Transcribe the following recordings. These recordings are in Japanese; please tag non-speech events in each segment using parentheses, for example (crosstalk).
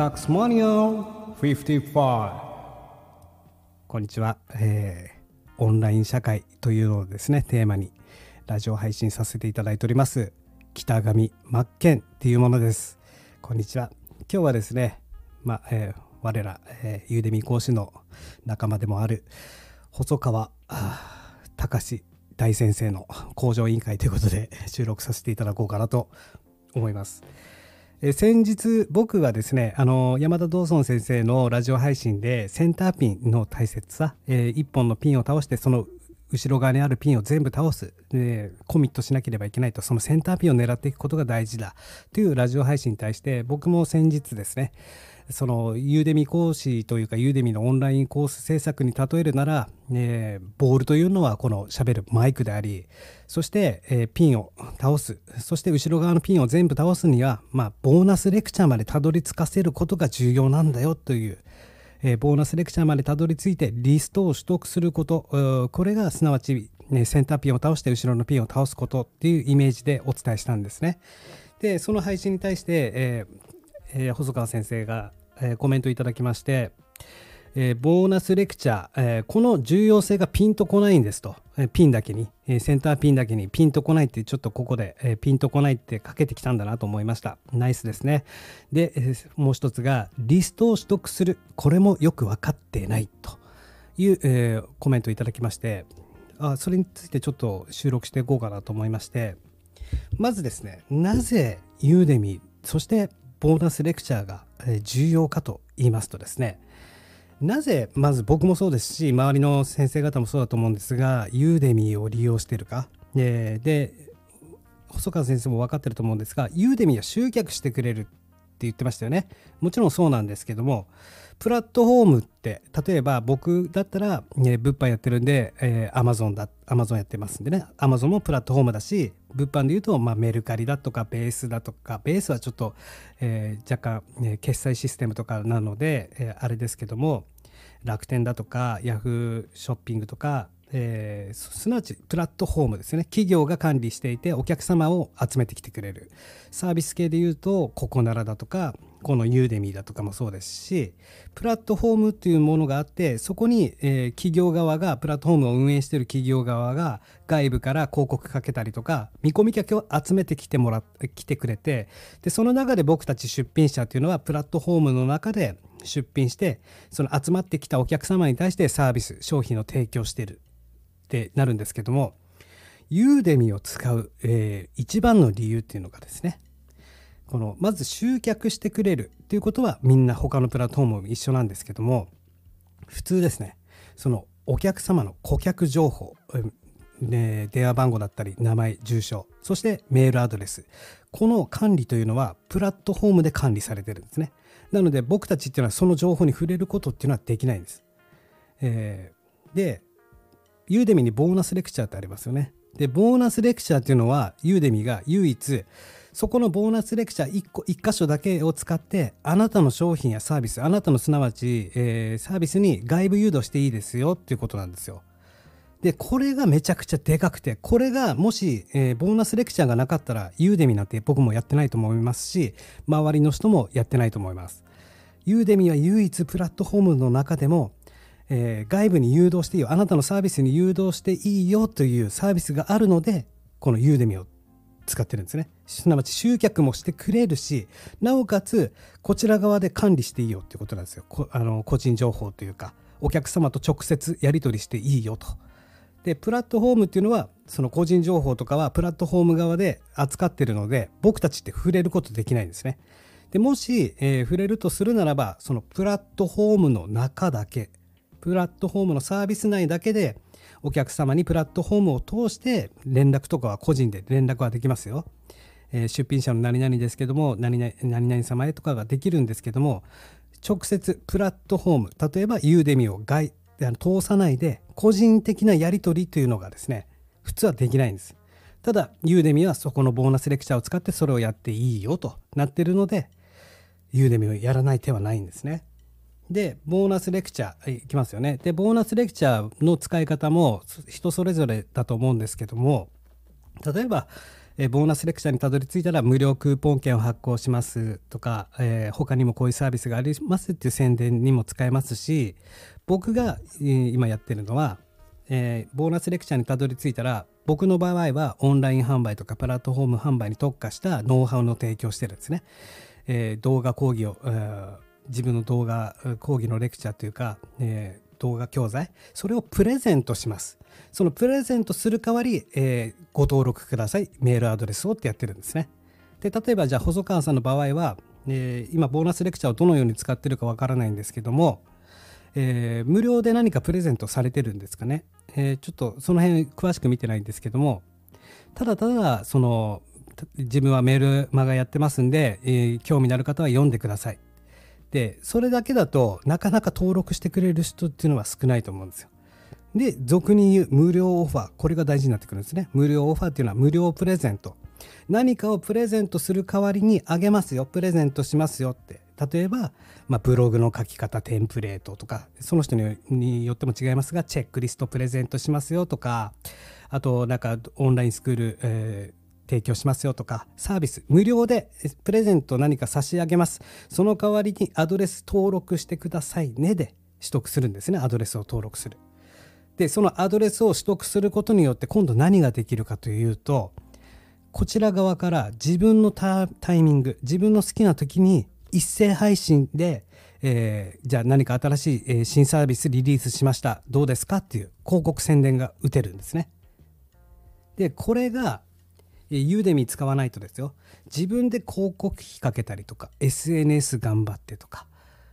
Tax Manual 55こんにちは、えー、オンライン社会というのをですねテーマにラジオ配信させていただいております。北上真剣っていうものです。こんにちは。今日はですねまあ、えー、我ら、えー、ユーデミ講師の仲間でもある細川隆大先生の工場委員会ということで収録させていただこうかなと思います。え先日僕はですねあの山田道尊先生のラジオ配信でセンターピンの大切さ、えー、1本のピンを倒してその後ろ側にあるピンを全部倒す。でコミットしなければいけないと。そのセンターピンを狙っていくことが大事だ。というラジオ配信に対して僕も先日ですねそのユーデミ講師というかユーデミのオンラインコース制作に例えるなら、えー、ボールというのはこのしゃべるマイクでありそして、えー、ピンを倒すそして後ろ側のピンを全部倒すには、まあ、ボーナスレクチャーまでたどり着かせることが重要なんだよという、えー、ボーナスレクチャーまでたどり着いてリストを取得することこれがすなわち、ね、センターピンを倒して後ろのピンを倒すことっていうイメージでお伝えしたんですね。でその配信に対して、えーえー、細川先生がえー、コメントいただきまして、えー、ボーナスレクチャー、えー、この重要性がピンとこないんですと、え、ピンだけに、えセンターピンだけに。ピンとこないってちょっとここで、えピンとこないってかけてきたんだなと思いました。ナイスですね。で、えもう一つがリストを取得する。これもよく分かってないと。いう、えコメントいただきましてあそれについてちょっと収録していこうかなと思いまして。まずですねなぜユーデミそしてボーナスレクチャーが重要かと言いますとですねなぜまず僕もそうですし周りの先生方もそうだと思うんですがユーデミーを利用してるか。で細川先生も分かってると思うんですがユーデミーは集客してくれるって言ってましたよね。もちろんそうなんですけどもプラットフォームって例えば僕だったら、ね、物販やってるんで、えー、Amazon だ Amazon やってますんでね。Amazon もプラットフォームだし物販でいうと、まあ、メルカリだとかベースだとかベースはちょっと、えー、若干、ね、決済システムとかなので、えー、あれですけども楽天だとか Yahoo ショッピングとかえー、すなわちプラットフォームですね。企業が管理していてお客様を集めてきてくれる。サービス系でいうとココナラだとかこのユーデミーだとかもそうですしプラットフォームっていうものがあってそこに、えー、企業側がプラットフォームを運営してる企業側が外部から広告かけたりとか見込み客を集めてきてもらってきてくれてでその中で僕たち出品者っていうのはプラットフォームの中で出品してその集まってきたお客様に対してサービス商品を提供してるってなるんですけどもユーデミを使う、えー、一番の理由っていうのがですねこのまず集客してくれるっていうことはみんな他のプラットフォームも一緒なんですけども普通ですねそのお客様の顧客情報、ね、電話番号だったり名前住所そしてメールアドレスこの管理というのはプラットフォームで管理されてるんですねなので僕たちっていうのはその情報に触れることっていうのはできないんです、えー、でユーデミにボーナスレクチャーってありますよね。で、ボーナスレクチャーっていうのは、ユーデミが唯一、そこのボーナスレクチャー1個、1箇所だけを使って、あなたの商品やサービス、あなたのすなわち、えー、サービスに外部誘導していいですよっていうことなんですよ。で、これがめちゃくちゃでかくて、これがもし、えー、ボーナスレクチャーがなかったら、ユーデミなんて僕もやってないと思いますし、周りの人もやってないと思います。ユーデミは唯一プラットフォームの中でもえー、外部に誘導していいよあなたのサービスに誘導していいよというサービスがあるのでこのユーデミを使ってるんですね。すなわち集客もしてくれるしなおかつこちら側で管理していいよっていうことなんですよ。あの個人情報というかお客様と直接やり取りしていいよと。でプラットフォームっていうのはその個人情報とかはプラットフォーム側で扱ってるので僕たちって触れることできないんですね。でもし、えー、触れるとするならばそのプラットフォームの中だけプラットフォームのサービス内だけでお客様にプラットフォームを通して連絡とかは個人で連絡はできますよ。えー、出品者の何々ですけども何々何々様へとかができるんですけども直接プラットフォーム例えばユーデミを外通さないで個人的なやり取りというのがですね普通はできないんです。ただユーデミはそこのボーナスレクチャーを使ってそれをやっていいよとなってるのでユーデミをやらない手はないんですね。で、ボーナスレクチャーいきますよね。で、ボーナスレクチャーの使い方も人それぞれだと思うんですけども、例えば、え、ボーナスレクチャーにたどり着いたら無料クーポン券を発行しますとか、えー、他にもこういうサービスがありますっていう宣伝にも使えますし僕が、えー、今やってるのは、えー、ボーナスレクチャーにたどり着いたら僕の場合はオンライン販売とかプラットフォーム販売に特化したノウハウの提供してるんですね。え、動画講義を、えー、自分の動画講義のレクチャーというか、えー、動画教材それをプレゼントします。そのプレゼントする代わり、えー、ご登録くださいメールアドレスをってやってるんですね。で例えばじゃあ細川さんの場合は、えー、今ボーナスレクチャーをどのように使ってるかわからないんですけども、えー、無料で何かプレゼントされてるんですかね、えー、ちょっとその辺詳しく見てないんですけどもただただその自分はメールマガやってますんで、えー、興味のある方は読んでくださいでそれだけだとなかなか登録してくれる人っていうのは少ないと思うんですよで、俗に言う無料オファー。これが大事になってくるんですね。無料オファーっていうのは無料プレゼント。何かをプレゼントする代わりにあげますよ。プレゼントしますよって。例えば、まあ、ブログの書き方、テンプレートとか、その人によっても違いますが、チェックリストプレゼントしますよとか、あと、なんかオンラインスクール、えー、提供しますよとか、サービス、無料でプレゼント何か差し上げます。その代わりにアドレス登録してくださいねで取得するんですね。アドレスを登録する。でそのアドレスを取得することによって今度何ができるかというとこちら側から自分のタイミング自分の好きな時に一斉配信で、えー、じゃあ何か新しい、えー、新サービスリリースしましたどうですかっていう広告宣伝が打てるんですね。でこれがユーデミ使わないとですよ自分で広告費かけたりとか SNS 頑張ってとか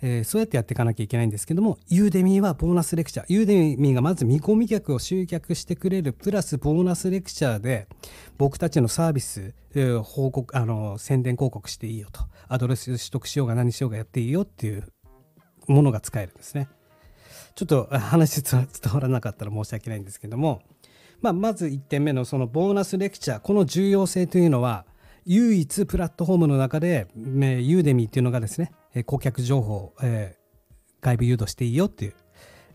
えー、そうやってやっていかなきゃいけないんですけども、ユーデミーはボーナスレクチャー。ユーデミーがまず見込み客を集客してくれる、プラスボーナスレクチャーで、僕たちのサービス、えー、報告、あの、宣伝広告していいよと。アドレス取得しようが何しようがやっていいよっていうものが使えるんですね。ちょっと話 (laughs) 伝わらなかったら申し訳ないんですけども、まあ、まず1点目のそのボーナスレクチャー、この重要性というのは、唯一プラットフォームの中で、ユーデミーっていうのがですね、顧客情報を、えー、外部誘導していいよっていう、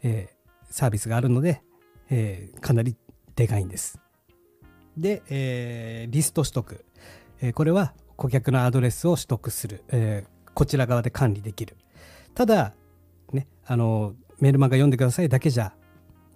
えー、サービスがあるので、えー、かなりでかいんです。で、えー、リスト取得、えー、これは顧客のアドレスを取得する、えー、こちら側で管理できる。ただ、ね、あのメールマガ読んでくださいだけじゃ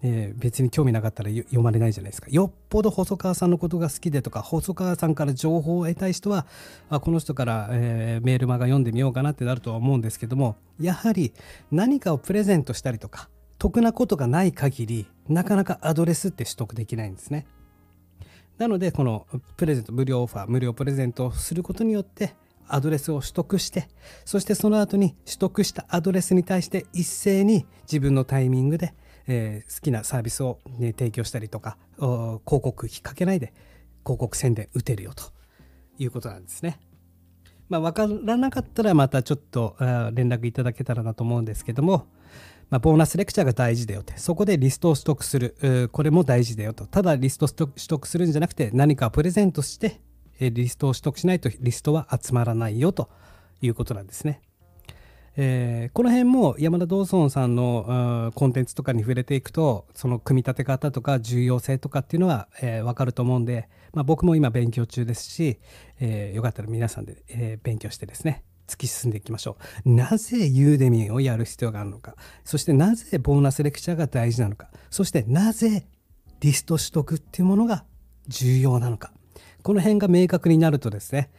えー、別に興味なかったら読まれないじゃないですか。よっぽど細川さんのことが好きでとか、細川さんから情報を得たい人は、あこの人から、えー、メールマガ読んでみようかなってなるとは思うんですけども、やはり何かをプレゼントしたりとか、得なことがない限り、なかなかアドレスって取得できないんですね。なので、このプレゼント、無料オファー、無料プレゼントをすることによって、アドレスを取得して、そしてその後に取得したアドレスに対して一斉に自分のタイミングでえー、好きなサービスを、ね、提供したりとか広告費かけないで広告宣伝打てるよということなんですね。まあ、分からなかったらまたちょっと連絡いただけたらなと思うんですけども、まあ、ボーナスレクチャーが大事だよって、そこでリストを取得する、これも大事だよと。ただリストを取得するんじゃなくて、何かプレゼントして、リストを取得しないとリストは集まらないよということなんですね。えー、この辺も山田道尊さんのコンテンツとかに触れていくとその組み立て方とか重要性とかっていうのは、えー、分かると思うんで、まあ、僕も今勉強中ですし、えー、よかったら皆さんで、えー、勉強してですね突き進んでいきましょう。なぜユーデミーをやる必要があるのか。そしてなぜボーナスレクチャーが大事なのか。そしてなぜリスト取得っていうものが重要なのか。この辺が明確になるとですね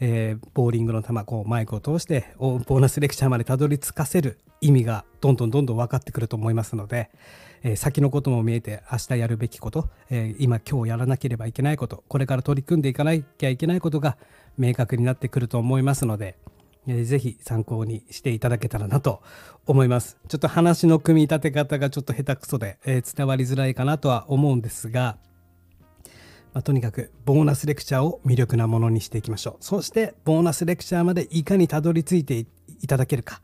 えー、ボーリングの球こうマイクを通してボーナスレクチャーまでたどり着かせる意味がどんどんどんどん分かってくると思いますので、えー、先のことも見えて明日やるべきこと、えー、今今日やらなければいけないことこれから取り組んでいかなきゃいけないことが明確になってくると思いますので、えー、ぜひ参考にしていただけたらなと思います。ちょっと話の組み立て方がちょっと下手くそで、えー、伝わりづらいかなとは思うんですが、まあ、とにかくボーナスレクチャーを魅力なものにしていきましょう。そしてボーナスレクチャーまでいかにたどり着いていただけるか。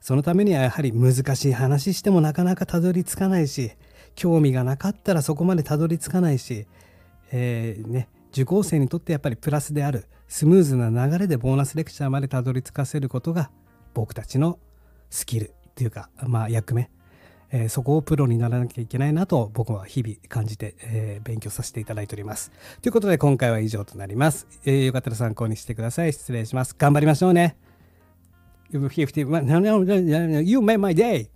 そのためにはやはり難しい話してもなかなかたどり着かないし興味がなかったらそこまでたどり着かないし、えー、ね、受講生にとってやっぱりプラスであるスムーズな流れでボーナスレクチャーまでたどり着かせることが僕たちのスキルっていうか、まあ、役目、えー、そこをプロにならなきゃいけないなと僕は日々感じて、えー、勉強させていただいております。ということで今回は以上となります。えー、よかったら参考にしてください。失礼します。頑張りましょうね。you made my day!